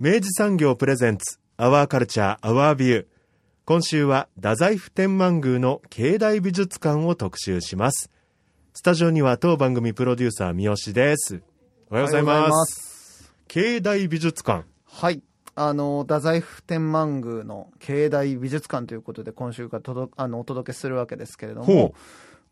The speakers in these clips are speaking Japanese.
明治産業プレゼンツアワーカルチャーアワービュー今週は太宰府天満宮の境内美術館を特集します。スタジオには当番組プロデューサー三好です。おはようございます。境内美術館。はいあの太宰府天満宮の境内美術館ということで今週から届あのお届けするわけですけれども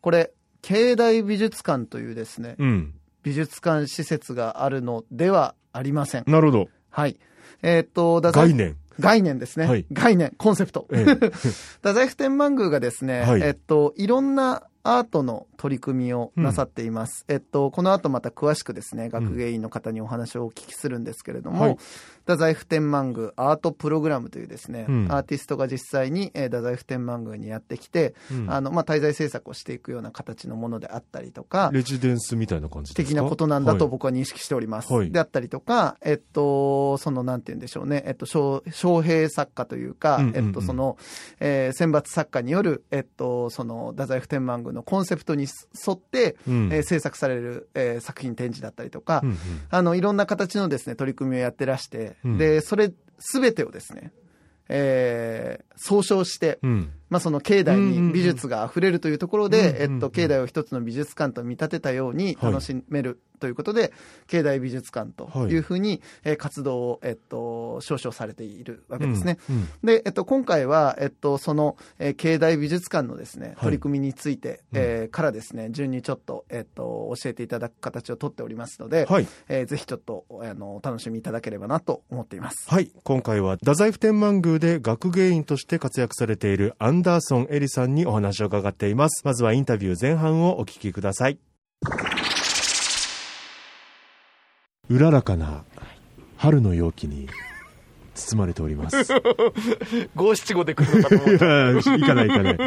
これ境内美術館というですね、うん、美術館施設があるのではありません。なるほどはい。えー、っと概念。概念ですね、はい、概念。コンセプト、ええ、太宰府天満宮がですね、はい、えっといろんなアートの取り組みをなさっています。うん、えっと、この後また詳しくですね、学芸員の方にお話をお聞きするんですけれども、はい、太宰府天満宮アートプログラムというですね、うん、アーティストが実際に、えー、太宰府天満宮にやってきて、うん、あの、まあ、滞在制作をしていくような形のものであったりとか、レジデンスみたいな感じ的なことなんだと僕は認識しております。はい、であったりとか、えっと、その、なんて言うんでしょうね、えっと、招聘作家というか、えっと、その、えー、選抜作家による、えっと、その、太宰府天満宮のコンセプトに沿って、うん、えー、制作される、えー、作品展示だったりとか、うんうん、あのいろんな形のですね取り組みをやってらして、うん、でそれすべてをですね、えー、総称して、うん、まあ、その境内に美術があふれるというところで、えっと、境内を一つの美術館と見立てたように楽しめるということで、境内美術館というふうに、え活動を、えっと、少々されているわけですね。うんうん、で、えっと、今回は、えっと、その、えー、境内美術館のですね、取り組みについて、はい、えー、からですね、順にちょっと、えっと、教えていただく形をとっておりますので、はい、えー、ぜひちょっと、あの、お楽しみいただければなと思っています。はい。今回は、太宰府天満宮で学芸員として活躍されているアンダーソン・エリさんにお話を伺っています。まずはインタビュー前半をお聞きください。うららかな春の陽気に包まれております。五七五で来るのかと思った。いや、行かない行かない。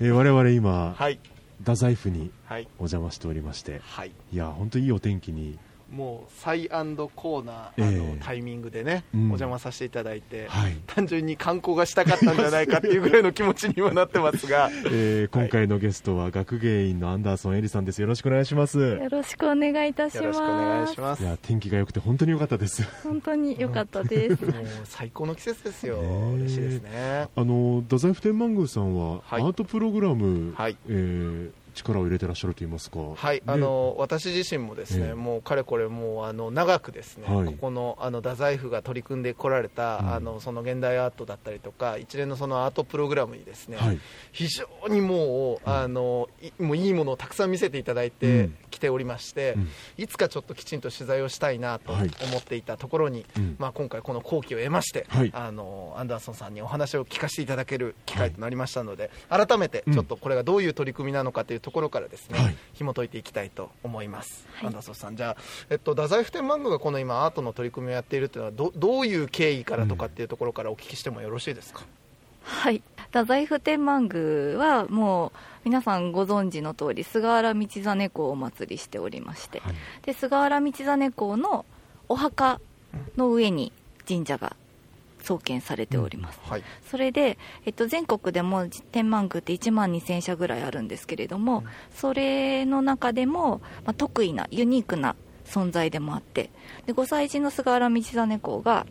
えー、我々今、はい、太宰府にお邪魔しておりまして、はい、いや、本当いいお天気にもうサイコーナー、あのタイミングでね、うん、お邪魔させていただいて、はい、単純に観光がしたかったんじゃないかっていうぐらいの気持ちにはなってますが、えー、今回のゲストは学芸員のアンダーソン・エリさんです。よろしくお願いします。よろしくお願いいたします。いや天気が良くて本当に良かったです。本当に良かったです。もう最高の季節ですよ、え。ー、嬉しいですね。あの太宰府天満宮さんは、はい、アートプログラム、はい。えー、力を入れてらっしゃると言いますか。はいあの私自身もですね、えもうかれこれもうあの長くですね、はい、ここのあの太宰府が取り組んでこられた、うん、あのその現代アートだったりとか一連のそのアートプログラムにですね、はい、非常にもう、あのいもういいものをたくさん見せていただいてきておりまして、うん、いつかちょっときちんと取材をしたいなと思っていたところに、はい、まあ、今回この好機を得まして、あのアンダーソンさんにお話を聞かせていただける機会となりましたので、改めてちょっとこれがどういう取り組みなのかというところからですね、はい、紐解いていきたいと思います、はい、アンダーソンさんじゃあ、えっと、太宰府天満宮がこの今アートの取り組みをやっているというのはどどういう経緯からとかっていうところからお聞きしてもよろしいですか、うん、はい。太宰府天満宮はもう皆さんご存知の通り菅原道真公をお祭りしておりまして、はい、で菅原道真公のお墓の上に神社が創建されております、うん。はい、それで、えっと、全国でも天満宮って1万2000社ぐらいあるんですけれども、うん、それの中でも、まあ、得意なユニークな存在でもあってで5歳児の菅原道真公が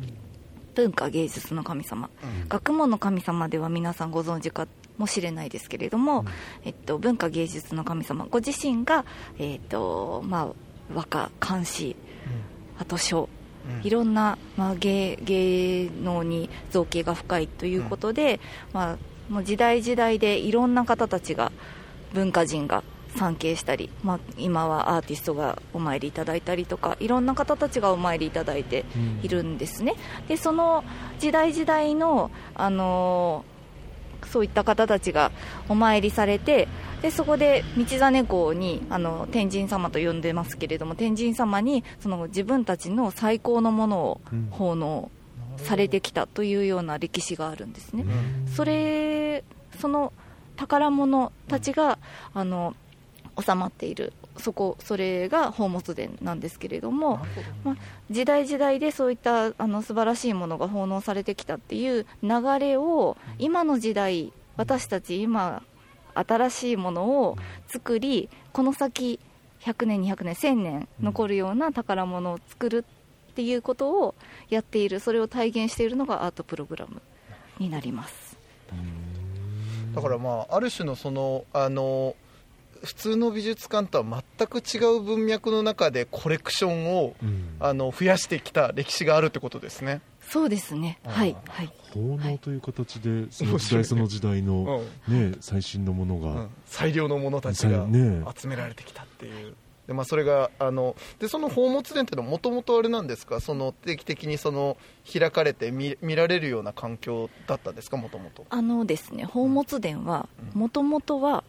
文化芸術の神様、うん、学問の神様では皆さんご存知かもしれないですけれども、えっと、文化芸術の神様ご自身が、えっとまあ、和歌漢詩あと書うん、いろんな、まあ、芸芸能に造形が深いということで、うん、まあ、もう時代時代でいろんな方たちが文化人が参詣したり、まあ、今はアーティストがお参りいただいたりとかいろんな方たちがお参りいただいているんですね、うん、でその時代時代の、あのー、そういった方たちがお参りされてでそこで道真公にあの天神様と呼んでますけれども天神様にその自分たちの最高のものを奉納されてきたというような歴史があるんですね。それその宝物たちがあの収まっている。そこそれが宝物殿なんですけれども、まあ、時代時代でそういったあの素晴らしいものが奉納されてきたっていう流れを今の時代私たち今新しいものを作りこの先100年200年1000年残るような宝物を作るっていうことをやっているそれを体現しているのがアートプログラムになりますだからまあある種のそのあの普通の美術館とは全く違う文脈の中でコレクションを、うん、あの増やしてきた歴史があるってことですね。そうですね。はい。はい。奉納という形で、その時代 その時代の、ね、最新のものが、うん、最良のものたちが集められてきたっていう。でまあ、それがあのでその宝物殿っていうのはもともとあれなんですか？その定期的にその開かれて見見られるような環境だったんですか？もともと。あのですね宝物殿はもともとは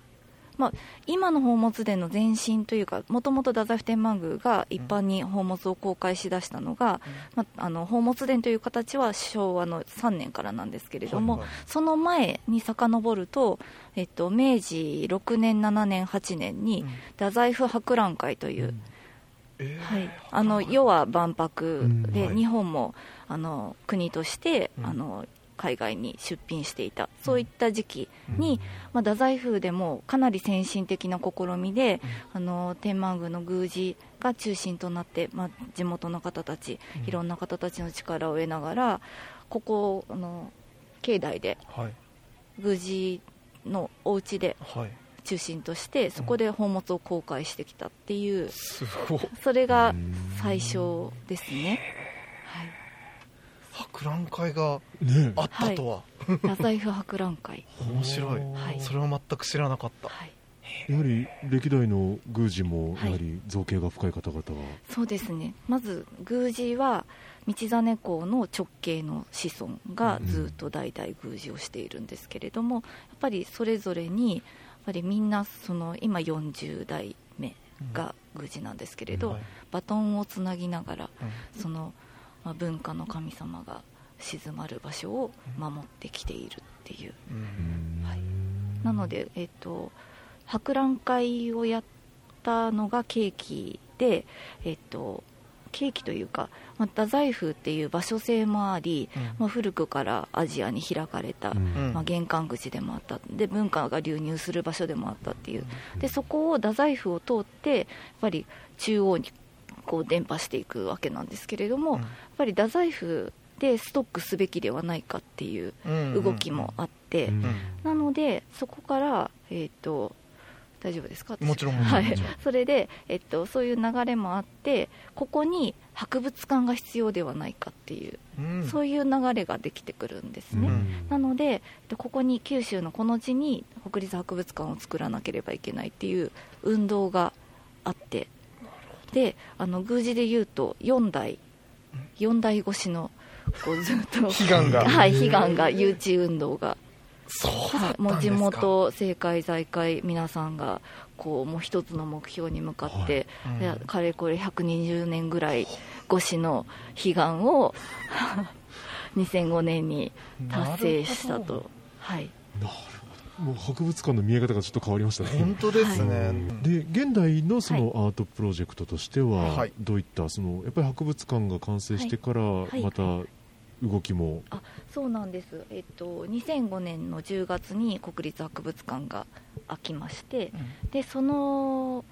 まあ、今の宝物殿の前身というかもともと太宰府天満宮が一般に宝物を公開しだしたのが、まあ、あの宝物殿という形は昭和の3年からなんですけれども、はいはい、その前に遡ると、えっと、明治6年7年8年に太宰府博覧会という、うん。えー、はい、あの要は万博で、日本もあの国として、あの海外に出品していた。そういった時期に、まあ、太宰府でもかなり先進的な試みで、あの天満宮の宮司が中心となって、まあ、地元の方たちいろんな方たちの力を得ながらここあの境内で、宮司のお家で、中心としてそこで宝物を公開してきたっていう、それが最初ですね。博覧会があったとは、ね、太宰府博覧会。面白い、はい、それは全く知らなかった、はい、やはり歴代の宮司もやはり造形が深い方々が、は？い、そうですね。まず宮司は道真公の直系の子孫がずっと代々宮司をしているんですけれども、やっぱりそれぞれにやっぱりみんなその今40代目が宮司なんですけれど、バトンをつなぎながら、そのまあ、文化の神様が静まる場所を守ってきているっていう、はい、なので、えーと、博覧会をやったのがケーキで、えーと、ケーキというか、まあ、太宰府っていう場所性もあり、うん、まあ、古くからアジアに開かれた、うん、まあ、玄関口でもあった。で文化が流入する場所でもあったっていう。でそこを太宰府を通ってやっぱり中央にこう伝播していくわけなんですけれども、うん、やっぱり太宰府でストックすべきではないかっていう動きもあって、うんうん。うん、なのでそこから、えーと、大丈夫ですか？もちろんはい、それで、えっと、そういう流れもあってここに博物館が必要ではないかっていう、うん、そういう流れができてくるんですね、うん、なのでここに九州のこの地に国立博物館を作らなければいけないっていう運動があってであの宮司でいうと4代4代越しのこうずっと。悲願が。はい悲願が誘致運動が。そうはい、もう地元政界財界皆さんがこうもう一つの目標に向かって、はい。うん、かれこれ120年ぐらい越しの悲願を 2005年に達成したと。はいもう博物館の見え方がちょっと変わりましたね。本当ですね。はい、で現代のそのアートプロジェクトとしては、はい、どういったそのやっぱり博物館が完成してからまた動きも、あそうなんです。えっと2005年の10月に国立博物館が開きまして、うん、でその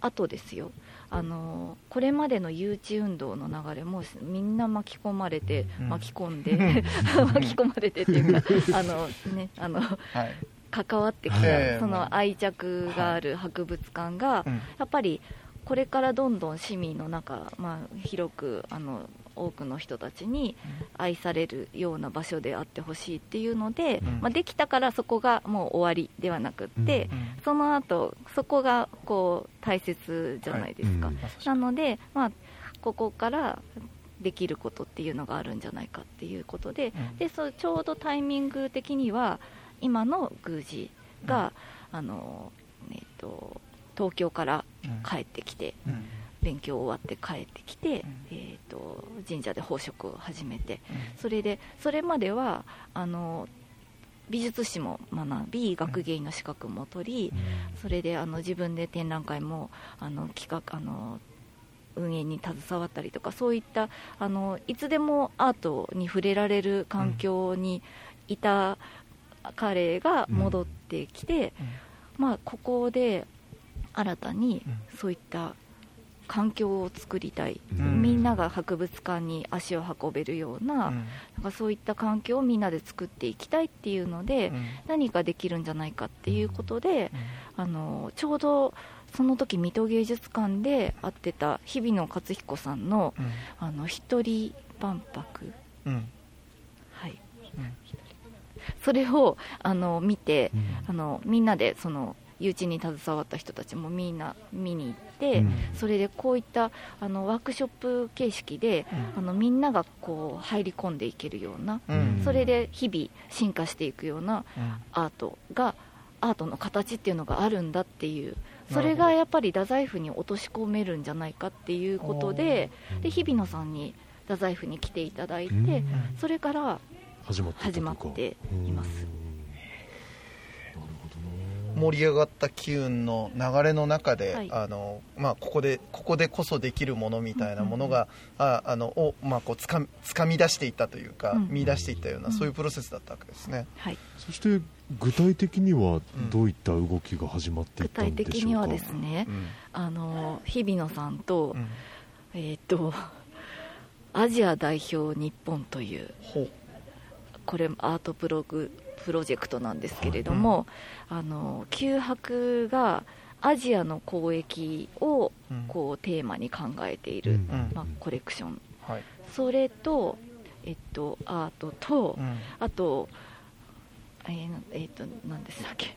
後ですよ。あのこれまでの誘致運動の流れもみんな巻き込まれて、巻き込んで 巻き込まれてっていうか あのねあの、はい、関わってきた、その愛着がある博物館が、やっぱりこれからどんどん市民の中、まあ、広くあの多くの人たちに愛されるような場所であってほしいっていうので、うん、まあ、できたからそこがもう終わりではなくって、うん、その後そこがこう大切じゃないですか、はい、なので、まあ、ここからできることっていうのがあるんじゃないかっていうことでうん、でそちょうどタイミング的には今の宮司が、うん、あのえーと、東京から帰ってきて、うん、勉強終わって帰ってきて、えーと、神社で宝飾を始めて、それでそれまではあの美術史も学び学芸員の資格も取り、それであの自分で展覧会もあの企画あの運営に携わったりとかそういったあのいつでもアートに触れられる環境にいた彼が戻ってきて、うん、まあ、ここで新たにそういった環境を作りたい、うん、みんなが博物館に足を運べるようなうん、なんかそういった環境をみんなで作っていきたいっていうので、何かできるんじゃないかっていうことで、あのちょうどその時水戸芸術館で会ってた日比野勝彦さんのうん、あの一人万博、うん、はい、うん、それをあの見て、あのみんなでその誘致に携わった人たちもみんな見に行って、それでこういったあのワークショップ形式で、あのみんながこう入り込んでいけるような、それで日々進化していくようなアートが、アートの形っていうのがあるんだっていうそれがやっぱり太宰府に落とし込めるんじゃないかっていうことでで日比野さんに太宰府に来ていただいてそれから始まっています。盛り上がった機運の流れの中で、はい、あのまあ、ここでここでこそできるものみたいなものが、うんうん、ああのを、まあ、こうつかつかみ出していったというか、うん、見出していったような、そういうプロセスだったわけですね。はい、そして具体的にはどういった動きが始まっていったんでしょうか、具体的にはですね、あの日比野さんと、えっ、とアジア代表日本というこれアートプログプロジェクトなんですけれども、はい、あの九博がアジアの交易をこうテーマに考えている、まあ、コレクション、はい、それと、えっと、アートと、あとえー、えー、と何でしたっけ？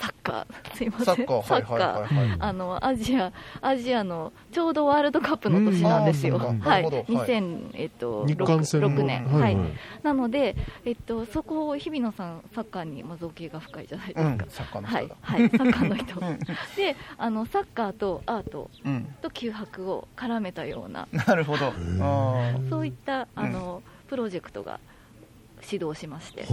サッカー、すいません、サッカー、サッカー、あのアジア、アジアのちょうどワールドカップの年なんですよ、はい、2006、えっと、6年、はい、はい、なので、えっと、そこを日比野さん、サッカーに造形が深いじゃないですか、うん、サッカーの人、はい、はい、サッカーの人、であのサッカーとアートと九博を絡めたような、なるほど、そういったあの、プロジェクトが指導しまして。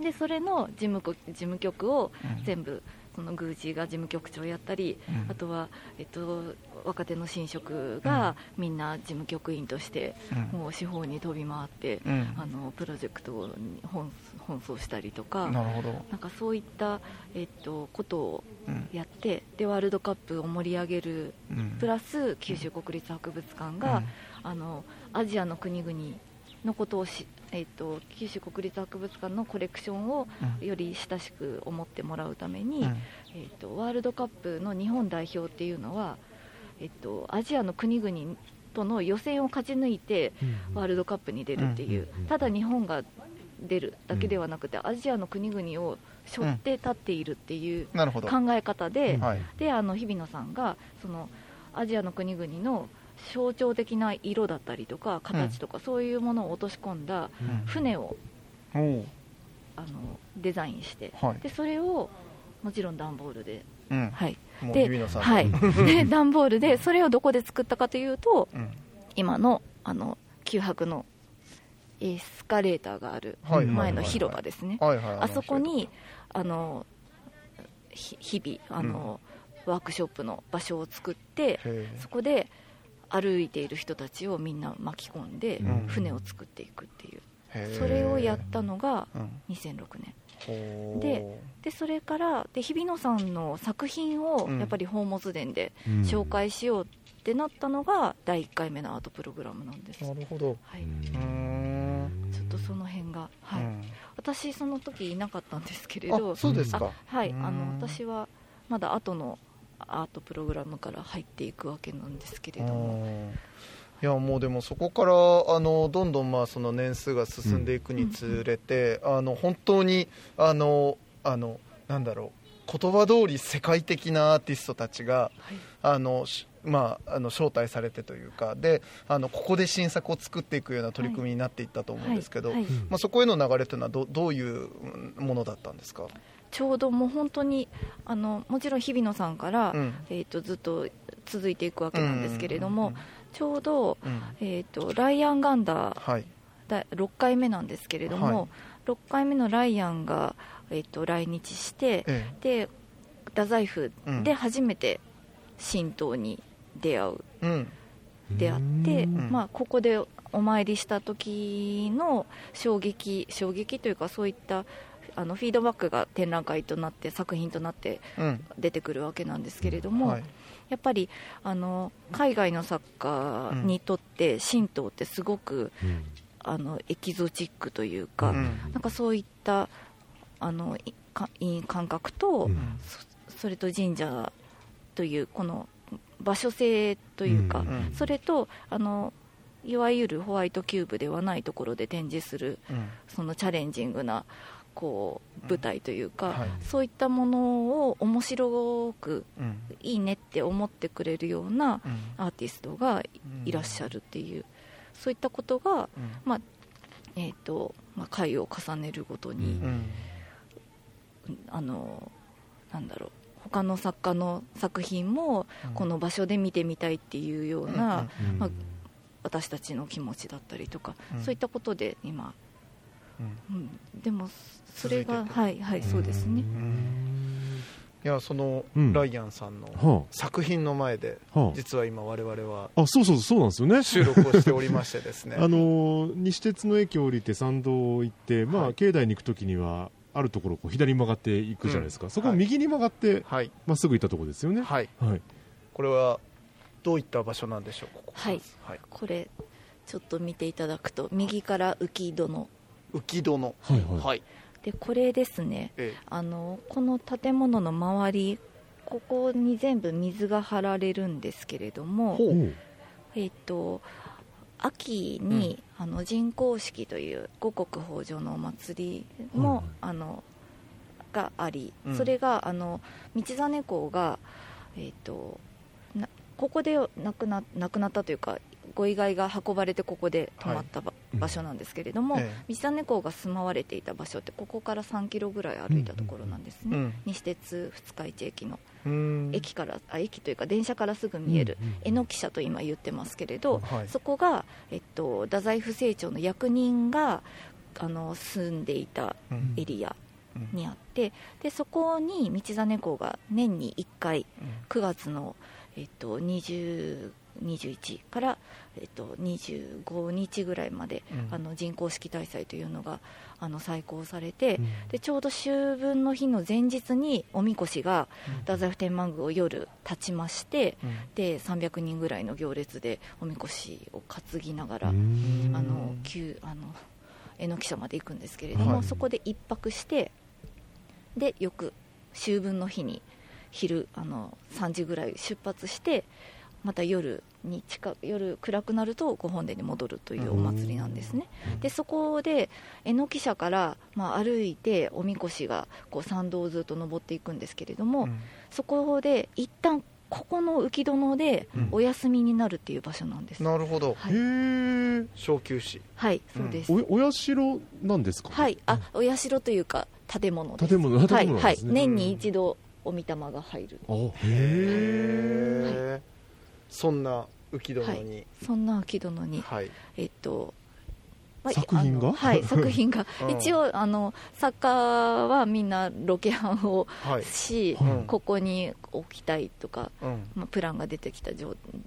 でそれの事務事務局を全部、その宮司が事務局長やったり、あとは、えっと、若手の神職がみんな事務局員として、もう司法に飛び回って、あのプロジェクトに奔走したりとかなるほど。なんかそういった、えっと、ことをやって、でワールドカップを盛り上げる、プラス九州国立博物館が、あのアジアの国々のことをしえーと、九州国立博物館のコレクションをより親しく思ってもらうために、うん、えーと、ワールドカップの日本代表っていうのは、えーと、アジアの国々との予選を勝ち抜いてワールドカップに出るっていう、ただ日本が出るだけではなくて、アジアの国々を背負って立っているっていう考え方で,、であの日比野さんがそのアジアの国々の象徴的な色だったりとか形とか、そういうものを落とし込んだ船を、あのデザインして、でそれをもちろん段ボールで、はい。ではい、で段ボールでそれをどこで作ったかというと、今のあの九博のエスカレーターがある前の広場ですね、あそこにあの日々あの、ワークショップの場所を作ってそこで歩いている人たちをみんな巻き込んで船を作っていくっていう、それをやったのが2006年、ででそれからで日比野さんの作品をやっぱり宝物殿で紹介しようってなったのが第1回目のアートプログラムなんです。なるほど、はい、ちょっとその辺が、はい、私その時いなかったんですけれど。そうですか。はい。あの私はまだ後のアートプログラムから入っていくわけなんですけれども。いやもうでもそこからあのどんどんまあその年数が進んでいくにつれて、うん、あの本当にあのあのなんだろう言葉通り世界的なアーティストたちが、はい、あのまあ、あの招待されてというかであのここで新作を作っていくような取り組みになっていったと思うんですけど、まあ、そこへの流れというのはどどういうものだったんですか？ちょうどもう本当にあのもちろん日比野さんから、うん、えーと、ずっと続いていくわけなんですけれども、ちょうど、うん、えーと、ライアン・ガンダー、はい、だ6回目なんですけれども、はい、6回目のライアンが、えーと、来日して、ええ、で太宰府で初めて神道に出会う、うん、出会って、まあ、ここでお参りした時の衝撃衝撃というかそういったあのフィードバックが展覧会となって作品となって出てくるわけなんですけれども、うんはい、やっぱりあの海外の作家にとって神道ってすごく、うん、あのエキゾチックというか、うん、なんかそういったあの感覚と、そ、それと神社というこの場所性というか、それとあのいわゆるホワイトキューブではないところで展示する、そのチャレンジングなこう舞台というか、はい、そういったものを面白く、いいねって思ってくれるようなアーティストがいらっしゃるっていう、そういったことが、まあえーとまあ、回を重ねるごとに、あのなんだろう他の作家の作品もこの場所で見てみたいっていうような、まあ、私たちの気持ちだったりとか、そういったことで今、うん、でもそれがはいはいそうですね。いやその、ライアンさんの作品の前で、はあ、実は今我々はあそうそうそうなんですよね。収録をしておりましてですね。あの西鉄の駅を降りて参道を行って、まあ、はい、境内に行くときにはあるところこう左に曲がっていくじゃないですか、うん、そこを右に曲がってま、はい、っすぐ行ったところですよね。はい、はい、これはどういった場所なんでしょうここはい、はい、これちょっと見ていただくと右から浮殿浮殿はい、はい、でこれですね、ええ、あのこの建物の周りここに全部水が張られるんですけれども、えっ、と秋に、うん、あの人工式という五穀豊穣のお祭りも、あのがあり、うん、それがあの道真公が、えーと、とここで亡くな亡くなったというかご遺骸が運ばれてここで泊まった場,、所なんですけれども、道真公が住まわれていた場所ってここから3キロぐらい歩いたところなんですね、うん、西鉄二日市駅の駅からあ駅というか電車からすぐ見える榎木社と今言ってますけれど、はい、そこが、えっと、太宰府政庁の役人があの住んでいたエリア、にあってでそこに道真公が年に1回9月の、えっと、20 21から、えっと、25日ぐらいまで、うん、あの人工式大祭というのがあの再興されて、うん、でちょうど秋分の日の前日におみこしが太宰府天満宮を夜立ちまして、うん、で300人ぐらいの行列でおみこしを担ぎながら、あの旧あの榎木社まで行くんですけれども、はい、そこで1泊してで翌秋分の日に昼あの3時ぐらい出発してまた夜に近夜暗くなるとご本殿に戻るというお祭りなんですね、でそこで榎木社から、まあ、歩いておみこしがこう参道をずっと登っていくんですけれども、うん、そこで一旦ここの浮殿でお休みになるっていう場所なんです、うん、なるほど、はい、へえ。小休止。はいそうです、おお社なんですか？はい。あお社というか建物です。建物建物、ね、はい、はい、年に一度お御霊が入る。へえ、はいそんな浮殿に、はい、そんな浮殿に、はい、えっと作品が？はい 作品が、うん、一応あの作家はみんなロケハンをし、はい。うん、ここに置きたいとか、うん、まあ、プランが出てきた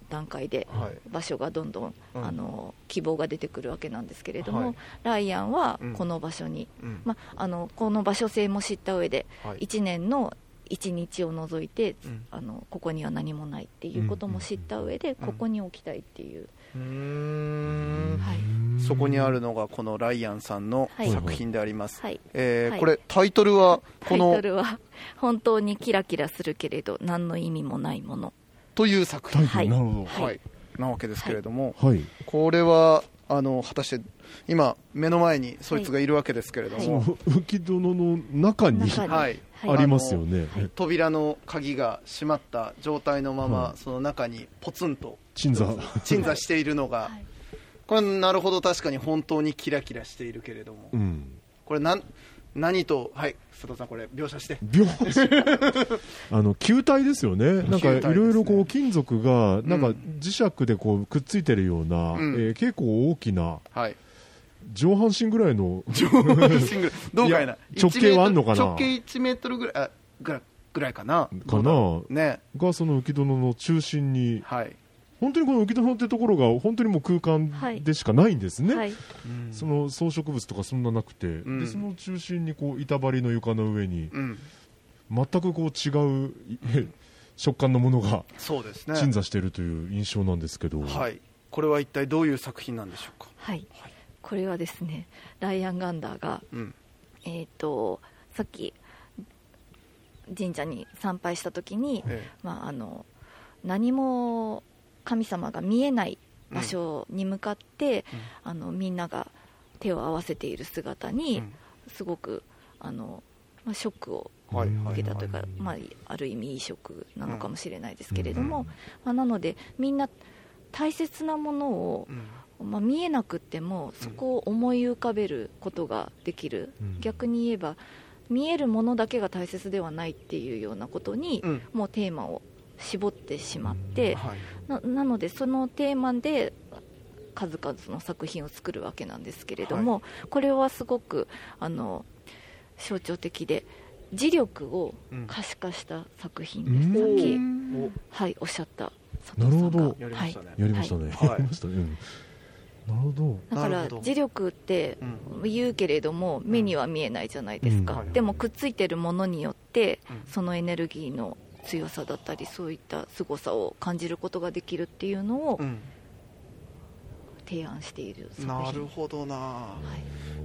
段階で、場所がどんどん、あの希望が出てくるわけなんですけれども、ライアンはこの場所に、まあ、あのこの場所性も知った上で、はい、1年の1日を除いて、うん、あのここには何もないっていうことも知った上で、ここに置きたいっていう。はい、そこにあるのがこのライアンさんの作品であります、はい、えーはい、これタイトルはこのタイトルは「本当にキラキラするけれど何の意味もないもの」という作品。はい、なるほど、はい、なわけですけれども、はい、これはあの果たして今目の前にそいつがいるわけですけれども、はい、浮殿の中に。はいありますよね、扉の鍵が閉まった状態のまま、その中にポツンと鎮座。鎮座しているのが、これなるほど確かに本当にキラキラしているけれども、うん、これなん何と、はい、佐藤さん、これ、描写して。描写。あの球体ですよね、なんかいろいろこう金属が、なんか磁石でこうくっついてるような、うん、えー、結構大きな、はい、上半身ぐらいの、上半身ぐらい、どうかいな、直径はあんのかな、直径1メートルぐらい、あぐらぐらいかな、かな、ね、がその浮き殿の中心に、はい、本当にこの浮き殿ってところが本当にもう空間でしかないんですね、はい、その装飾物とかそんななくて、うん、でその中心にこう板張りの床の上に、うん、全くこう違う食感のものが鎮座しているという印象なんですけど、はい、これは一体どういう作品なんでしょうか、はい、はい、これはですねライアン・ガンダーが、うん、えーと、さっき神社に参拝した時に、ええ、まあ、あの何も神様が見えない場所に向かって、うん、あのみんなが手を合わせている姿に、すごくあの、まあ、ショックを受けたというか、まあ、ある意味いいショックなのかもしれないですけれども、まあ、なのでみんな大切なものを、まあ、見えなくてもそこを思い浮かべることができる、逆に言えば見えるものだけが大切ではないっていうようなことに、もうテーマを絞ってしまって、はい、ななのでそのテーマで数々の作品を作るわけなんですけれども、はい、これはすごくあの象徴的で磁力を可視化した作品です、うん、さっき、はい、おっしゃった佐藤さんが。やりましたね、やりましたね、はい、だから磁力って言うけれども目には見えないじゃないですか、でもくっついてるものによってそのエネルギーの強さだったりそういった凄さを感じることができるっていうのを、提案しているなるほどな、は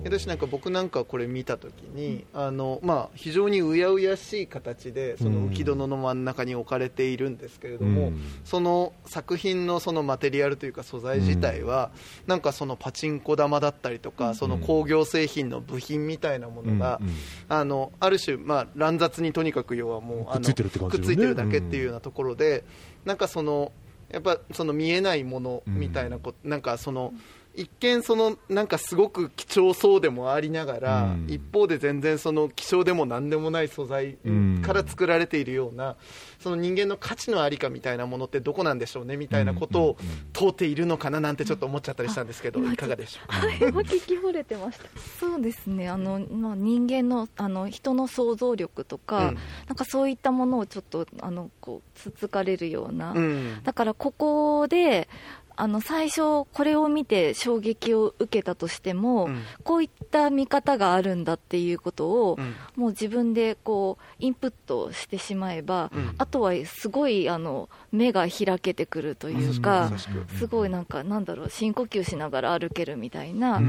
い、私なんか僕なんかこれ見たときに、うん、あのまあ、非常にうやうやしい形でその浮き殿の真ん中に置かれているんですけれども、うん、その作品のそのマテリアルというか素材自体は、うん、なんかそのパチンコ玉だったりとか、その工業製品の部品みたいなものが、あのある種、まあ、乱雑にとにかく要はもうあのくっついてるだけっていうようなところで、なんかそのやっぱその見えないものみたいなこと、うん、なんかその一見そのなんかすごく貴重そうでもありながら、うん、一方で全然その希少でも何でもない素材から作られているような、その人間の価値のありかみたいなものってどこなんでしょうねみたいなことを問うているのかななんてちょっと思っちゃったりしたんですけど、いかがでしょうか？今聞き惚れてました。そうですね。あのまあ人間のあの人の想像力とか、うん、なんかそういったものをちょっとあのこうつつかれるような、うん、だからここであの最初、これを見て衝撃を受けたとしても、うん、こういった見方があるんだっていうことを、うん、もう自分でこうインプットしてしまえば、うん、あとはすごいあの目が開けてくるというか、すごいなんか、なんだろう、深呼吸しながら歩けるみたいな、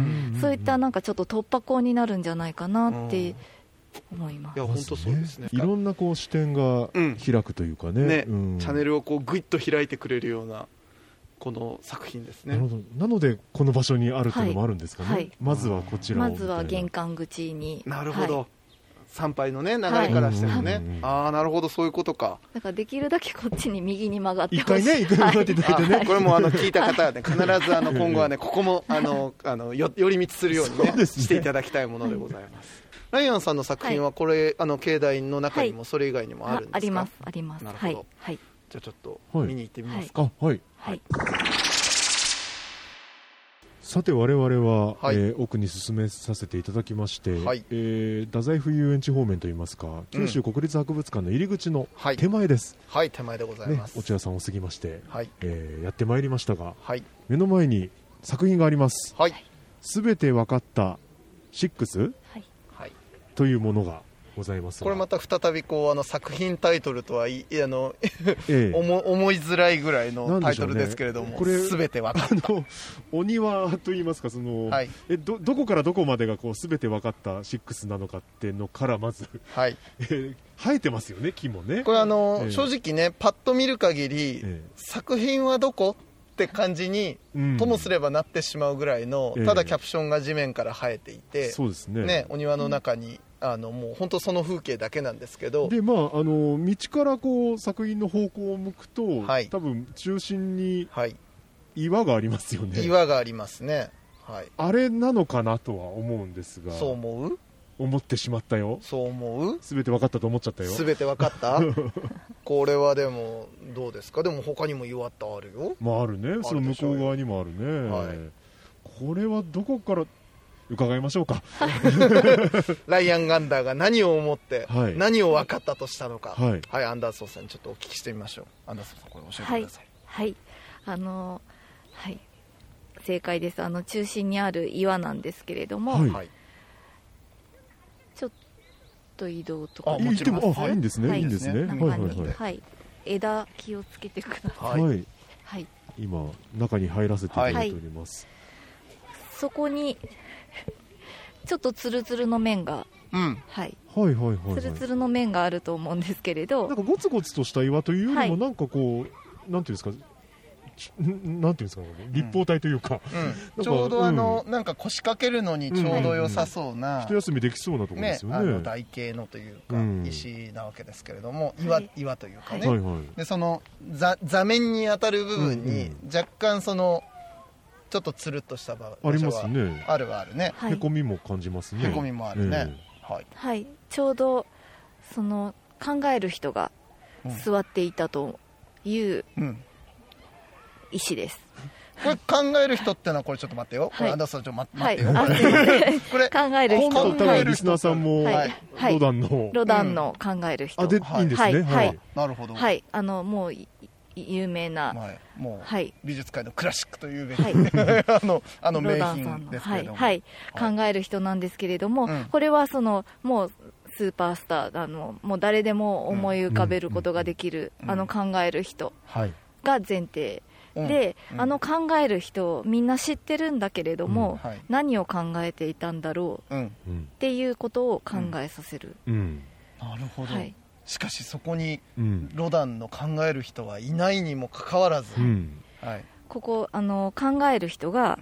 そういったなんかちょっと突破口になるんじゃないかなって。思います。いや本当そうですね。いろんなこう視点が開くというかね。ね、チャンネルをこうぐいっと開いてくれるようなこの作品ですね。なのでこの場所にあるというのもあるんですかね、はい。はい、まずはこちらまずは玄関口に。なるほど、はい、参拝のね流れからしてもね、はい、ああなるほどそういうことか。だからできるだけこっちに右に曲がって一回ね一回曲がっていただいてね、これもあの聞いた方はね 必ずあの今後はねここもあの あのよ寄り道するようにねね。していただきたいものでございます、ライアンさんの作品はこれ、あの境内の中にもそれ以外にもあるんですか、あります。あります。なるほど、はい。じゃあちょっと見に行ってみますか。はい。はい。さて我々は、はい、えー、奥に進めさせていただきまして、はい、えー、太宰府遊園地方面といいますか九州国立博物館の入り口の手前です、はい、はい、手前でございます、ね、お茶屋さんを過ぎまして、はい。えー、やってまいりましたが、はい、目の前に作品があります。すべ、はい、て分かった6、はい、というものがございますこれまた再びこうあの作品タイトルとはいあの、ええ、思思いづらいぐらいのタイトルですけれども、ね、これ全て分かった。お庭といいますかその、はい、えどどこからどこまでがこう全て分かった6なのかっていうのからまず、はい。え生えてますよね木もね。これあの、え正直ねパッと見る限り、作品はどこって感じに、ともすればなってしまうぐらいの、ただキャプションが地面から生えていて、そうですね。ねお庭の中にあのもう本当その風景だけなんですけど。で、まあ、あの道からこう作品の方向を向くと、はい、多分中心に岩がありますよね、岩がありますね、はい、あれなのかなとは思うんですが。そう思う？思ってしまったよ。そう思う？全て分かったと思っちゃったよ。全て分かった？これはでもどうですか？でも他にも岩ってあるよ。まああるね。その向こう側にもあるね、はい、これはどこから伺いましょうか。ライアン・ガンダーが何を思って、はい、何を分かったとしたのか、はい、はい、アンダーソンさんにちょっとお聞きしてみましょう。アンダーソンさんこれ教えてください。はい、はい、あのはい。正解です。あの中心にある岩なんですけれども、はい、ちょっと移動とかあもちろんあいいんですね、はい、いいんですね。中に、はいはいはい、枝気をつけてください、はい、はい、今中に入らせていただいております、そこにちょっとつるつるの面が、うん、はい、はいはいはい、つるつるの面があると思うんですけれど。なんかゴツゴツとした岩というよりもなんかこう、なんていうんですかなんていうんですかね立方体というか、うん、ちょうどあの、うん、なんか腰掛けるのにちょうど良さそうな、一休みできそうなところですよね、ね、あの台形のというか、石なわけですけれども岩,、岩というかね、はいはい、でその座座面に当たる部分に若干その、ちょっとつるっとした場ありますね。あるはあるね、へこみも感じますね。へこみもあるね、はい、はい、ちょうどその考える人が座っていたという石です、これ考える人ってのはこれちょっと待ってよ、はい、これちょっと待ってよ、はい、これ 考える人。多分リスナーさんも、はい、ロダンの。ロダンの考える人、あでいいんですね。はい、なるほど。はい。あのもう有名な、はい、もう、はい、美術界のクラシックというべき、はい、あのあの名品ですけれども、はい、はい、考える人なんですけれども、うん、これはそのもうスーパースターあのもう誰でも思い浮かべることができる、うん、あの考える人が前提、で、あの考える人みんな知ってるんだけれども、はい、何を考えていたんだろうっていうことを考えさせる、なるほど、はいしかしそこにロダンの考える人はいないにもかかわらず、はい、ここあの考える人が、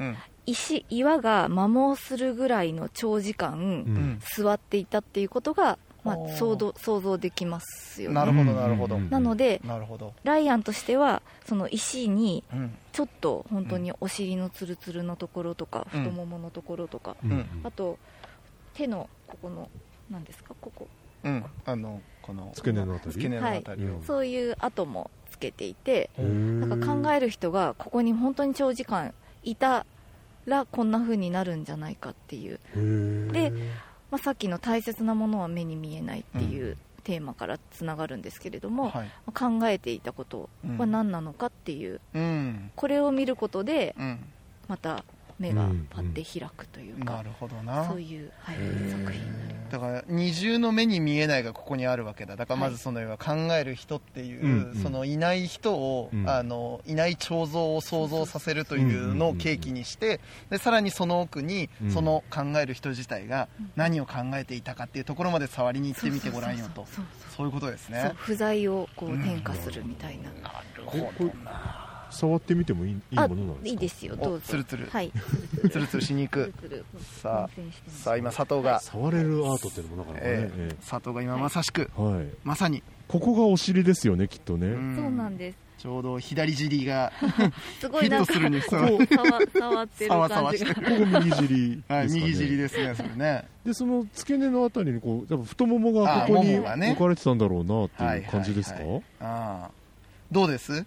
石岩が摩耗するぐらいの長時間、座っていたっていうことが、まあ、想像想像できますよね。なるほどなるほど。なのでライアンとしてはその石にちょっと本当にお尻のつるつるのところとか、太もものところとか、あと手のここの何ですか？ここ。うん、あのこの付け根のあたり？付け根のあたり、はい、そういう跡もつけていてなんか考える人がここに本当に長時間いたらこんな風になるんじゃないかっていう。で、まあ、さっきの大切なものは目に見えないっていう、テーマからつながるんですけれども、はい、考えていたことは何なのかっていう、うん、これを見ることで、また目がパッて開くというか、なるほどな。そういう、はい、作品だから二重の目に見えないがここにあるわけだ。だからまずその要は考える人っていう、はい、そのいない人を、うん、あのいない彫像を想像させるというのを契機にしてでさらにその奥にその考える人自体が何を考えていたかっていうところまで触りに行ってみてごらんよと。そういうことですね。不在をこう転化するみたいな、うん、なるほどな触ってみてもいいいいものなんですか？いいですよどうぞ。つるつるはい。つるつるしに行く。さあさあ今佐藤が触れるアートっていうのもなかなかね、えー、佐藤が今まさしく、はい、まさに。ここがお尻ですよねきっとね。そうなんです。ちょうど左尻が すごいなんかここ触ってる感じが。ここ右尻はい、右尻ですねそれね。でその付け根のあたりにこう多分太ももがここに置かれてたんだろうなっていう感じですか、ああ。どうです？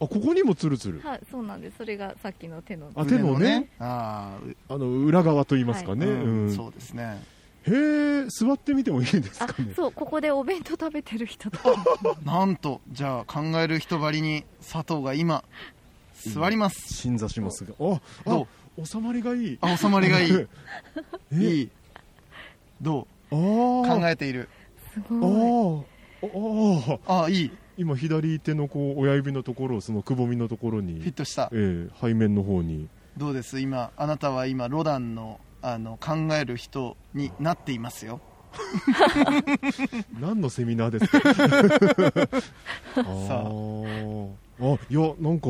あここにもつるつるはいそうなんです。それがさっきの手のあ手のね。ああの裏側と言いますかね、はいうん、そうですね。へえ座ってみてもいいんですかね。そうここでお弁当食べてる人と。なんとじゃあ考える人ばりに佐藤が今座ります。新座しますが。あどう？収まりがいい。あ収まりがいい。いい。どう？考えている。すごい。あああいい今左手のこう親指のところそのくぼみのところにフィットした、えー、背面の方に。どうです？今あなたは今ロダンのあの考える人になっていますよ。何のセミナーですか？さああいやなんか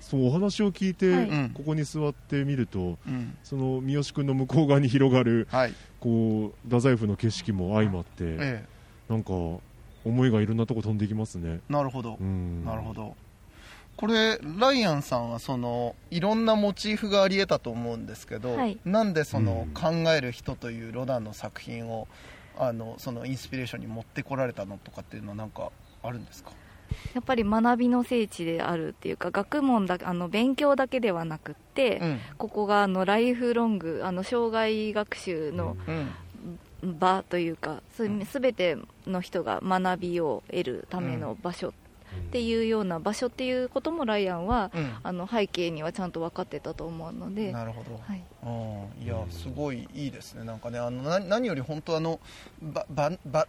そうお話を聞いて、はい、ここに座ってみると、うん、その三好君の向こう側に広がる、はい、こう太宰府の景色も相まって、ええ、なんか思いがいろんなとこ飛んできますね。なるほど、なるほど。これライアンさんはそのいろんなモチーフがありえたと思うんですけど、はい、なんでその、考える人というロダンの作品をあのそのインスピレーションに持ってこられたのとかっていうのは何かあるんですか？やっぱり学びの聖地であるっていうか学問だあの勉強だけではなくって、うん、ここがあのライフロングあの障害学習の場というか、うん、すべての人が学びを得るための場所っていうような場所っていうこともライアンは、うん、あの背景にはちゃんと分かってたと思うのでなるほど、はい、うん、いやすごいいいですね。なんかねあの何より本当あの場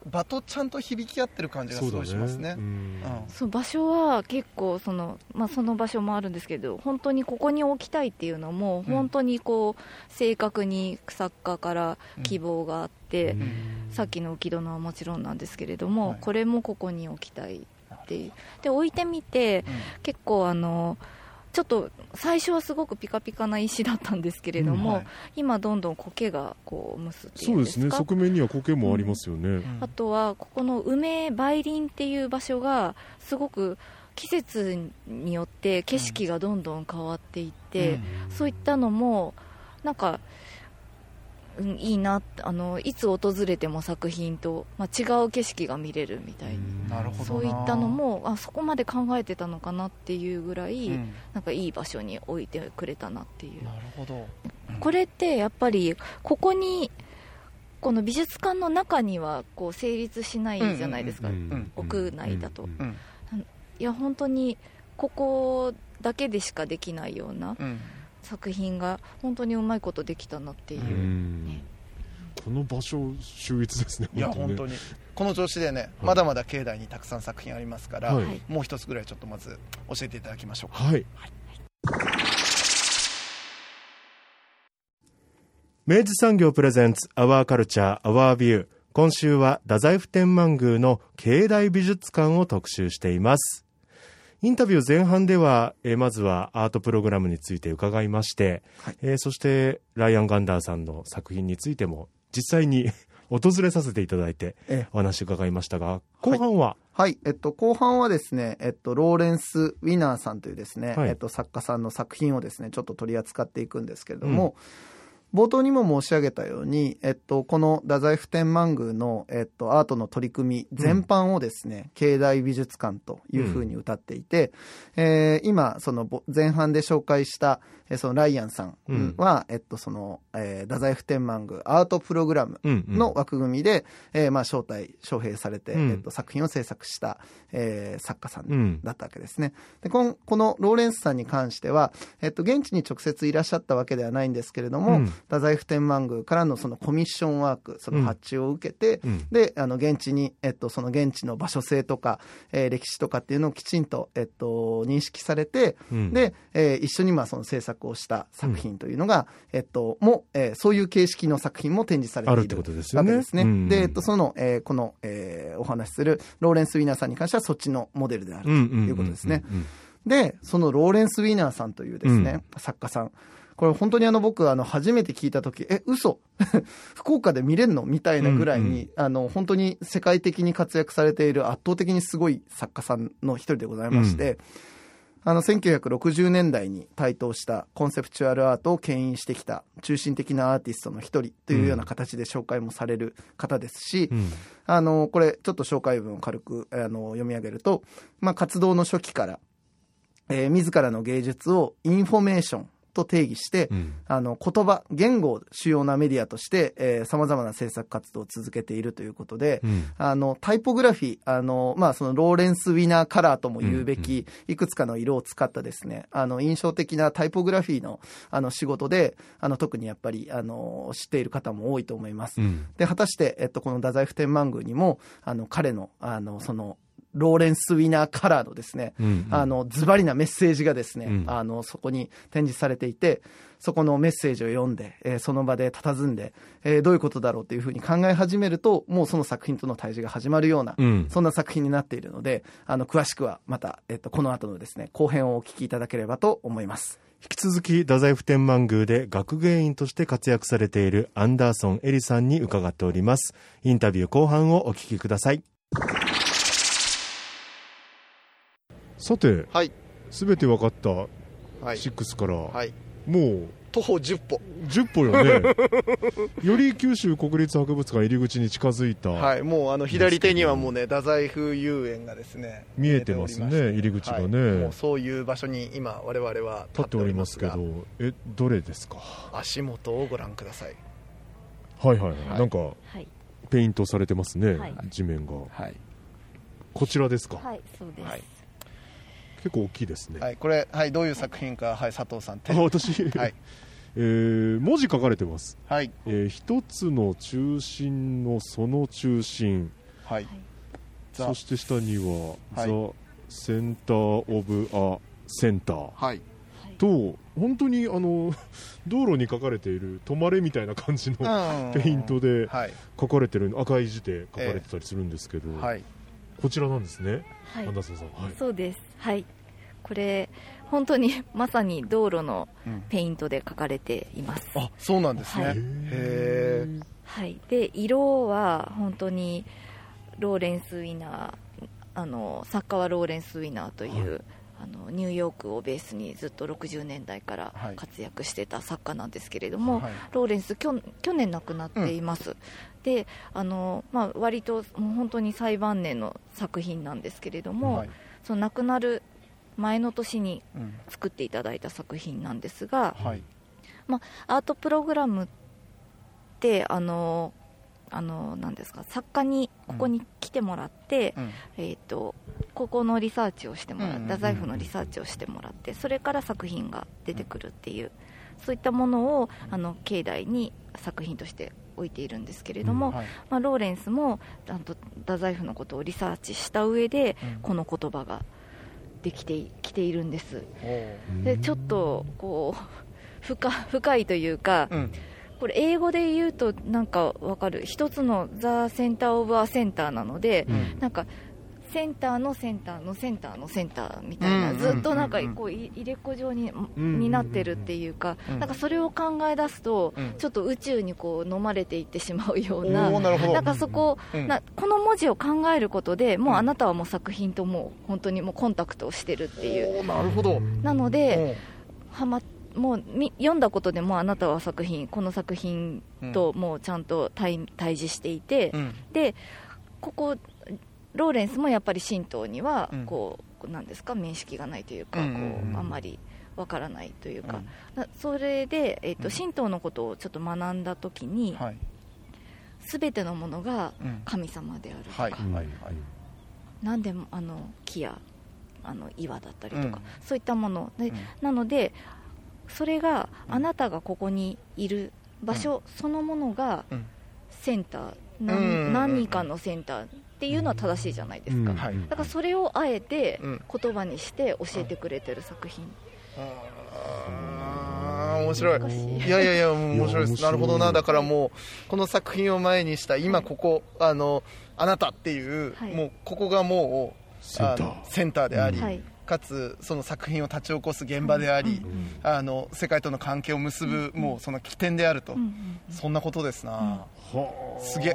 場とちゃんと響き合ってる感じがすごいしますね、ね、うん、そう場所は結構その,、まあ、その場所もあるんですけど本当にここに置きたいっていうのも本当にこう正確に作家から希望があって、さっきの浮き殿はもちろんなんですけれども、はい、これもここに置きたいっていう。で置いてみて、結構あのちょっと最初はすごくピカピカな石だったんですけれども、うんはい、今どんどん苔がこう蒸すっていうそうですね。側面には苔もありますよね、うん、あとはここの梅梅林っていう場所がすごく季節によって景色がどんどん変わっていって、うん、そういったのもなんかうん、いいなあのいつ訪れても作品と、まあ、違う景色が見れるみたいな。そういったのもあそこまで考えてたのかなっていうぐらい、うん、なんかいい場所に置いてくれたなっていう。なるほど、うん、これってやっぱりここにこの美術館の中にはこう成立しないじゃないですか、屋内だと、いや本当にここだけでしかできないような、作品が本当にうまいことできたなっていう、ね、この場所秀逸ですねいや本当にこの調子でね、まだまだ境内にたくさん作品ありますから、はい、もう一つぐらいちょっとまず教えていただきましょうか。はい、はい、明治産業プレゼンツアワーカルチャーアワービュー。今週は太宰府天満宮の境内美術館を特集していますインタビュー前半では、えー、まずはアートプログラムについて伺いまして、はい、えー、そしてライアン・ガンダーさんの作品についても実際に 訪れさせていただいてお話伺いましたが、後半は、はい、はい、えっと、後半はですね、えっと、ローレンス・ウィナーさんというですね、はい、えっと、作家さんの作品をですね、ちょっと取り扱っていくんですけれども、うん冒頭にも申し上げたように、えっと、この太宰府天満宮の、えっと、アートの取り組み全般をですね、うん、境内美術館というふうに歌っていて、うん、えー、今、その前半で紹介した、えそのライアンさんは、うん、えっと、その、えー、太宰府天満宮アートプログラムの枠組みで、うんうん、えー、まあ、招待、招聘されて、うん、えっと、作品を制作した、えー、作家さんだったわけですね。でこの、このローレンスさんに関しては、えっと、現地に直接いらっしゃったわけではないんですけれども、うん、太宰府天満宮からのそのコミッションワーク、その発注を受けて、で、あの、現地に、えっと、その現地の場所性とか、えー、歴史とかっていうのをきちんと、えっと、認識されて、で、えー、一緒にまあ、その制作をした作品というのが、うん、えっと、も、えー、そういう形式の作品も展示されているってことですよね。わけですね。うん、で、えっと、その、えー、この、えー、お話しするローレンス・ウィナーさんに関してはそっちのモデルであるということですね。で、そのローレンス・ウィナーさんというですね、うん、作家さん。これ本当にあの僕あの初めて聞いた時え嘘？福岡で見れんの？みたいなぐらいに、うんうん、あの本当に世界的に活躍されている圧倒的にすごい作家さんの一人でございまして、うん。あの、1960年代に台頭したコンセプチュアルアートを牽引してきた中心的なアーティストの一人というような形で紹介もされる方ですし、うん、あの、これちょっと紹介文を軽くあの読み上げると、まあ、活動の初期から、えー、自らの芸術をインフォメーション、と定義して、うん、あの言葉言語を主要なメディアとしてさまざまな制作活動を続けているということで、うん、あのタイポグラフィーあの、まあ、そのローレンス・ウィナーカラーとも言うべき、いくつかの色を使ったですねあの印象的なタイポグラフィーのあの仕事であの特にやっぱりあの知っている方も多いと思います。うん、で果たして、えっと、この太宰府天満宮にもあの彼のあのそのローレンス・ウィナーカラーのですね、うんうん、あの、ズバリなメッセージがですね、うん、あの、そこに展示されていて、そこのメッセージを読んで、えー、その場で佇んで、えー、どういうことだろうっていうふうに考え始めると、もうその作品との対峙が始まるような、うん、そんな作品になっているので、あの、詳しくはまた、えっ、と、この後のですね、後編をお聞きいただければと思います。引き続き、太宰府天満宮で学芸員として活躍されているアンダーソン・エリさんに伺っております。インタビュー後半をお聞きください。さて、はい、全て分かった6から、はい、もう徒歩10歩10歩よね。より九州国立博物館入り口に近づいた。はい。もうあの左手にはもうね太宰府遊園がですね見えてますね入り口がね、はい、もうそういう場所に今我々は立っておりますけど。えどれですか？足元をご覧ください。はいはい、はい、なんか、ペイントされてますね、地面が、はい、こちらですか？はいそうです、結構大きいですね。はい、これ、はい、どういう作品か、はい、佐藤さん。あ、私、はい、えー、文字書かれてます。はい。えー、一つの中心のその中心。はい。そして下には、はい、ザ・センター・オブ・ア・センター。はい。と本当にあの道路に書かれている「止まれ」みたいな感じのペイントで書かれてる赤い字で書かれてたりするんですけど、はい、こちらなんですね、はい、アンダーソンさん、はい、そうです。はい。これ本当にまさに道路のペイントで描かれています、うん、あそうなんですね、はい、へえ、はい、で色は本当にローレンス・ウィナーあの作家はローレンス・ウィナーという、はい、あのニューヨークをベースにずっと60年代から活躍してた作家なんですけれども、はい、ローレンス去年亡くなっています、うん、であの、まあ、割ともう本当に最晩年の作品なんですけれども、はい、その亡くなる前の年に作っていただいた作品なんですが、うん。はい、まあ、アートプログラムってあのあのなんですか作家にここに来てもらって、うん、えーと、ここのリサーチをしてもらって、太宰府のリサーチをしてもらってそれから作品が出てくるっていう、そういったものをあの境内に作品として置いているんですけれども、うんはい、まあ、ローレンスもと太宰府のことをリサーチした上で、この言葉ができてきているんです。でちょっとこう深深いというか、うん、これ英語で言うとなんかわかる。一つのザ・センター・オブ・ア・センターなので、うん、なんかセンターのセンターのセンターのセンターみたいな、ずっとなんかこう入れ子状に,、になってるっていうか、なんかそれを考え出すと、ちょっと宇宙にこう飲まれていってしまうような、なんかそこ、なこの文字を考えることでもうあなたはもう作品ともう本当にもうコンタクトをしてるっていう。なるほど。なので、はまもう読んだことでもあなたは作品この作品ともうちゃんと対対峙していて、でここローレンスもやっぱり神道にはこう、うん、なんですか？面識がないというか、こうあんまりわからないというか、うん、それで、えーと、神道のことをちょっと学んだ時に、す、べ、てのものが神様であるとか、何でもあの木やあの岩だったりとか、そういったもの。で、なのでそれがあなたがここにいる場所そのものがセンター、何何かのセンターっていうのは正しいじゃないですか、だからそれをあえて言葉にして教えてくれてる作品、あ面白い。い。やいやいや面白いです。なるほどな。だからもうこの作品を前にした今ここ、あのあなたっていう、もうここがもうセンター。センターであり、かつその作品を立ち起こす現場であり、あの世界との関係を結ぶ、もうその起点であると、そんなことですな、すげ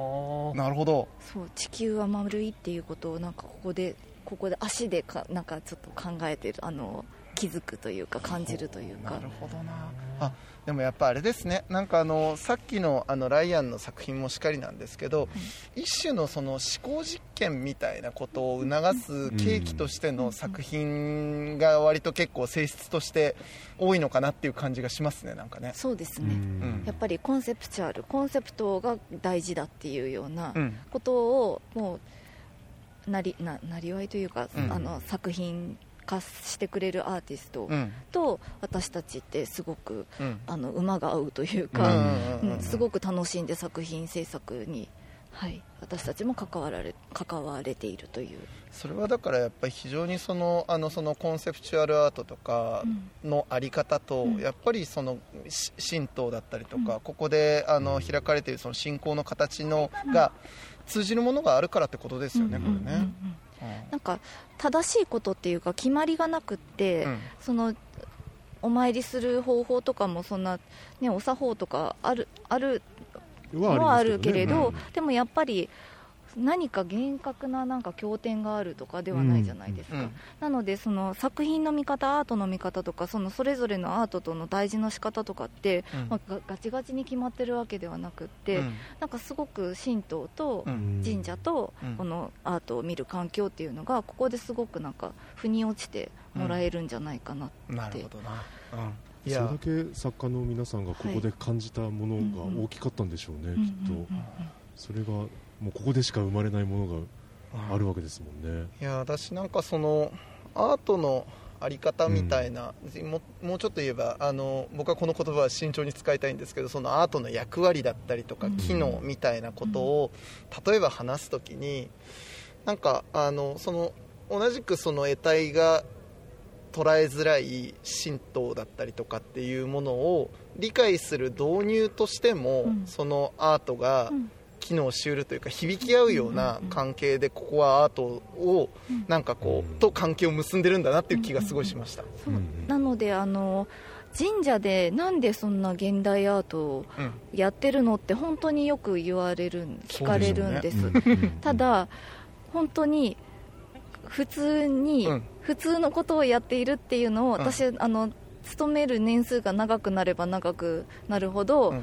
なるほど。そう地球は丸いっていうことをなんかここでここで足でかなんかちょっと考えてるあの気づくというか感じるというか。なるほどな。あでもやっぱあれですね。なんかあのさっきのあのライアンの作品もしかりなんですけど、はい、一種のその思考実験みたいなことを促す契機としての作品が割と結構性質として多いのかなっていう感じがしますねなんかね。そうですね、うん、やっぱりコンセプチュアルコンセプトが大事だっていうようなことをもうなりななりわいというか、うん、あの作品化してくれるアーティストと私たちってすごく、あの馬が合うというか、すごく楽しんで作品制作にはい、私たちも関わられ関われているという。それはだからやっぱり非常にそのあのそのコンセプチュアルアートとかのあり方と、うん、やっぱりその神道だったりとか、うん、ここであの開かれているその信仰の形のが通じるものがあるからってことですよね、これね。なんか正しいことっていうか決まりがなくって、そのお参りする方法とかもそんな、ね、お作法とかあるあるはあるけれど、でもやっぱり何か厳格ななんか経典があるとかではないじゃないですか、うんうん、なのでその作品の見方アートの見方とかそのそれぞれのアートとの大事の仕方とかって、うん、まあ、ガチガチに決まってるわけではなくって、なんかすごく神道と神社とこのアートを見る環境っていうのがここですごくなんか腑に落ちてもらえるんじゃないかなって。なるほどな、それだけ作家の皆さんがここで感じたものが大きかったんでしょうね、きっと、それがもうここでしか生まれないものがあるわけですもんね。いや私なんかそのアートのあり方みたいな、うん、ももうちょっと言えばあの僕はこの言葉は慎重に使いたいんですけどそのアートの役割だったりとか機能みたいなことを、うん、例えば話す時になんかあのその同じくその得体が捉えづらい神道だったりとかっていうものを理解する導入としても、うん、そのアートが機能しうるというか響き合うような関係でここはアートをなんかこうと関係を結んでるんだなっていう気がすごいしました。なのであの神社でなんでそんな現代アートをやってるのって本当によく言われる聞かれるんです、ね、ただ本当に普通に、普通のことをやっているっていうのを、私、あの勤める年数が長くなれば長くなるほど、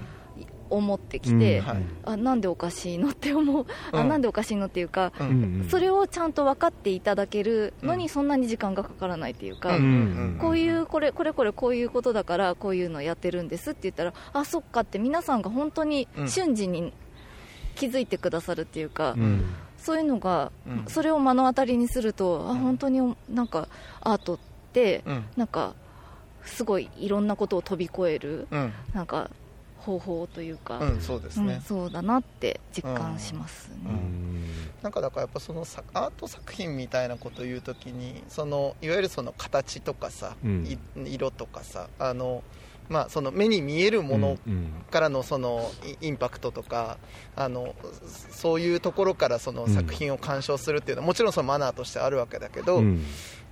思ってきて、うんはい、あなんでおかしいのって思う、うん、あなんでおかしいのっていうか、うん、それをちゃんと分かっていただけるのにそんなに時間がかからないっていうか、うん、こういうこれこれこれこういうことだからこういうのやってるんですって言ったらあそっかって皆さんが本当に瞬時に気づいてくださるっていうか、そういうのが、うん、それを目の当たりにすると、あ本当になんかアートって、うん、なんかすごいいろんなことを飛び越える、うん、なんか方法というか、うん、そうですね、そうだなって実感しますね、なんかだからやっぱそのアート作品みたいなことを言うときにそのいわゆるその形とかさ、色とかさあのまあ、その目に見えるものからのそのインパクトとかあのそういうところからその作品を鑑賞するっていうのはもちろんそのマナーとしてあるわけだけど、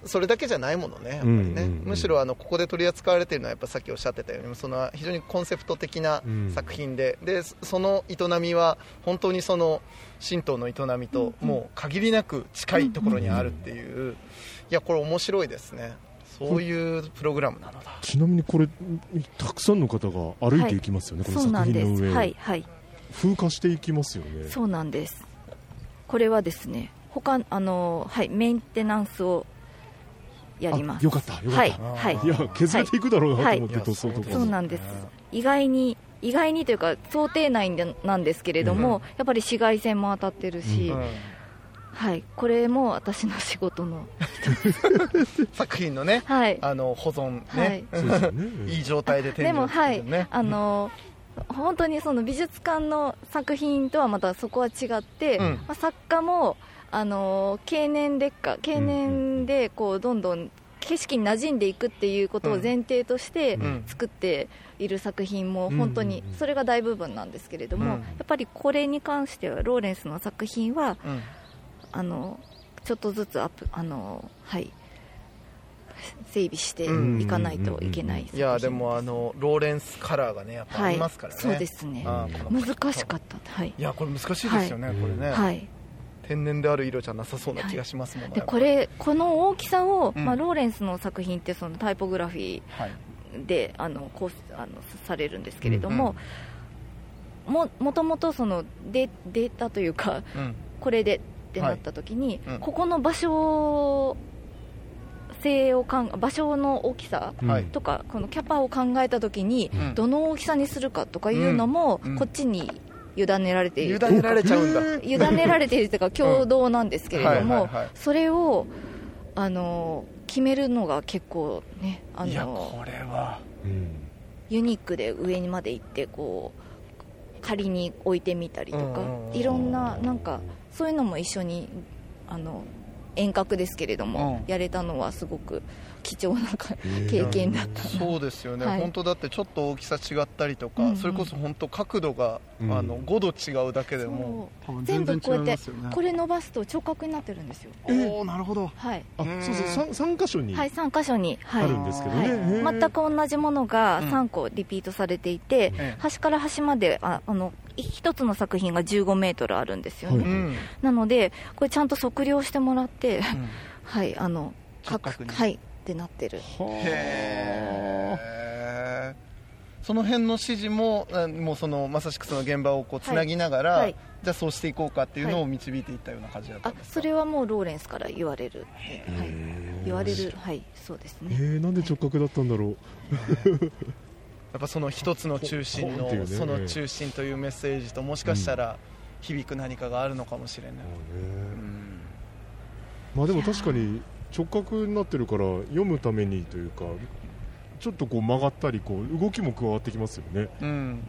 それだけじゃないものね、やっぱりね、むしろあのここで取り扱われているのはやっぱさっきおっしゃってたようにその非常にコンセプト的な作品で,、でその営みは本当にその神道の営みともう限りなく近いところにあるっていう、いやこれ面白いですね。そういうプログラムなのだ。ちなみにこれたくさんの方が歩いていきますよね、はい、この作品の上はいはい。風化していきますよね。そうなんです。これはですね他あのはいメンテナンスをやります。よかったよかった、はい、はい、いや削れていくだろうなと思って、はい、そうなんです。意外に意外にというか想定内なんですけれども、うん、やっぱり紫外線も当たってるし、うん。はい、これも私の仕事の 作品のね、はい、あの保存ね、はい、いい状態で展示、ね、でもはい。あの本当にその美術館の作品とはまたそこは違って、うん、まあ、作家もあの経年劣化経年でこうどんどん景色に馴染んでいくっていうことを前提として作っている作品も本当にそれが大部分なんですけれども、やっぱりこれに関してはローレンスの作品は、あのちょっとずつアップあのはい整備していかないといけない、いやでもあのローレンスカラーがねやっぱありますからね、はい、そうですね。難しかった。はい。いやこれ難しいですよね、はい、これね。はい天然である色じゃなさそうな気がしますもん、ね、でこれこの大きさを、まあ、ローレンスの作品ってそのタイポグラフィーで、あのこうあのされるんですけれども、ももともとそのデデータというか、これでってなった時に、はい。うん、ここの場所性をかん場所の大きさとか、このキャパを考えた時に、どの大きさにするかとかいうのも、こっちに委ねられている。委ねられちゃうんだ。委ねられているというか共同なんですけれども、それをあの決めるのが結構ねあのこれは、ユニークで上にまで行ってこ仮に置いてみたりとか、いろんななんかそういうのも一緒にあの遠隔ですけれども、やれたのはすごく貴重な経験だったそうですよね、はい、本当だってちょっと大きさ違ったりとか、うんうん、それこそ本当角度が、うん、あの5度違うだけでも全部こうやって、これ伸ばすと直角になってるんですよ。おおなるほど。はい。あそうそう 3, 3箇所にはい3箇所に、はい、あるんですけどね、はい、全く同じものが3個リピートされていて、うん、端から端までああの一つの作品が15メートルあるんですよね、はい、なのでこれちゃんと測量してもらって、うん、はいあのはいってなってる。へえその辺の指示ももうそのまさしくその現場をこうつなぎながら、はい。はい、じゃあそうしていこうかっていうのを導いていったような感じだったんですか、はい、それはもうローレンスから言われる、はい、言われる。はい。そうですね。えなんで直角だったんだろう。やっぱその一つの中心の、ね、その中心というメッセージともしかしたら響く何かがあるのかもしれない、うん、まあでも確かに直角になってるから読むためにというかちょっとこう曲がったりこう動きも加わってきますよね、うん、うん、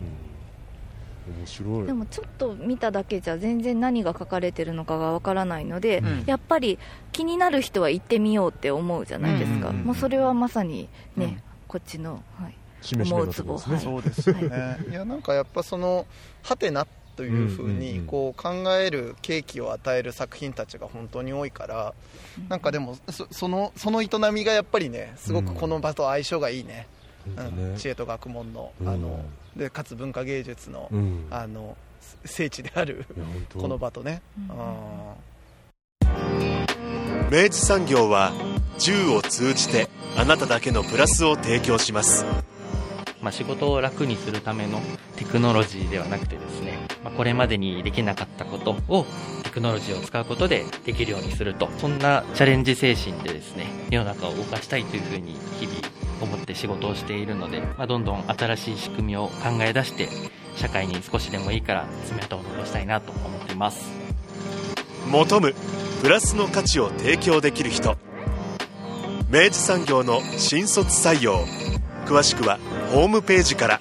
面白い。でもちょっと見ただけじゃ全然何が書かれてるのかがわからないので、うん、やっぱり気になる人は行ってみようって思うじゃないですか、もうそれはまさにね、うん、こっちの、はい、思うツボ、ね、そうですね、いやなんかやっぱそのはてなというふうにこう考える契機を与える作品たちが本当に多いからなんかでもそのその営みがやっぱりねすごくこの場と相性がいいね、うん、知恵と学問のあのでかつ文化芸術の,、あの聖地であるこの場とね、明治産業は銃を通じてあなただけのプラスを提供しますまあ、仕事を楽にするためのテクノロジーではなくてですね、まあ、これまでにできなかったことをテクノロジーを使うことでできるようにすると、そんなチャレンジ精神でですね、世の中を動かしたいというふうに日々思って仕事をしているので、まあ、どんどん新しい仕組みを考え出して、社会に少しでもいいから爪痕を残したいなと思っています。求むプラスの価値を提供できる人明治産業の新卒採用詳しくはホームページから。